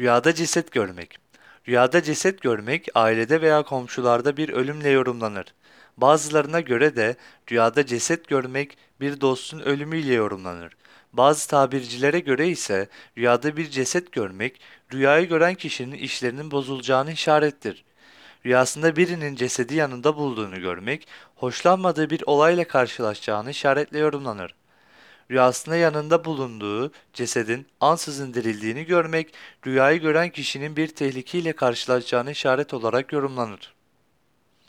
Rüyada ceset görmek. Rüyada ceset görmek ailede veya komşularda bir ölümle yorumlanır. Bazılarına göre de rüyada ceset görmek bir dostun ölümüyle yorumlanır. Bazı tabircilere göre ise rüyada bir ceset görmek rüyayı gören kişinin işlerinin bozulacağını işarettir. Rüyasında birinin cesedi yanında bulduğunu görmek, hoşlanmadığı bir olayla karşılaşacağını işaretle yorumlanır. Rüyasında yanında bulunduğu cesedin ansızın dirildiğini görmek, rüyayı gören kişinin bir tehlikeyle karşılaşacağını işaret olarak yorumlanır.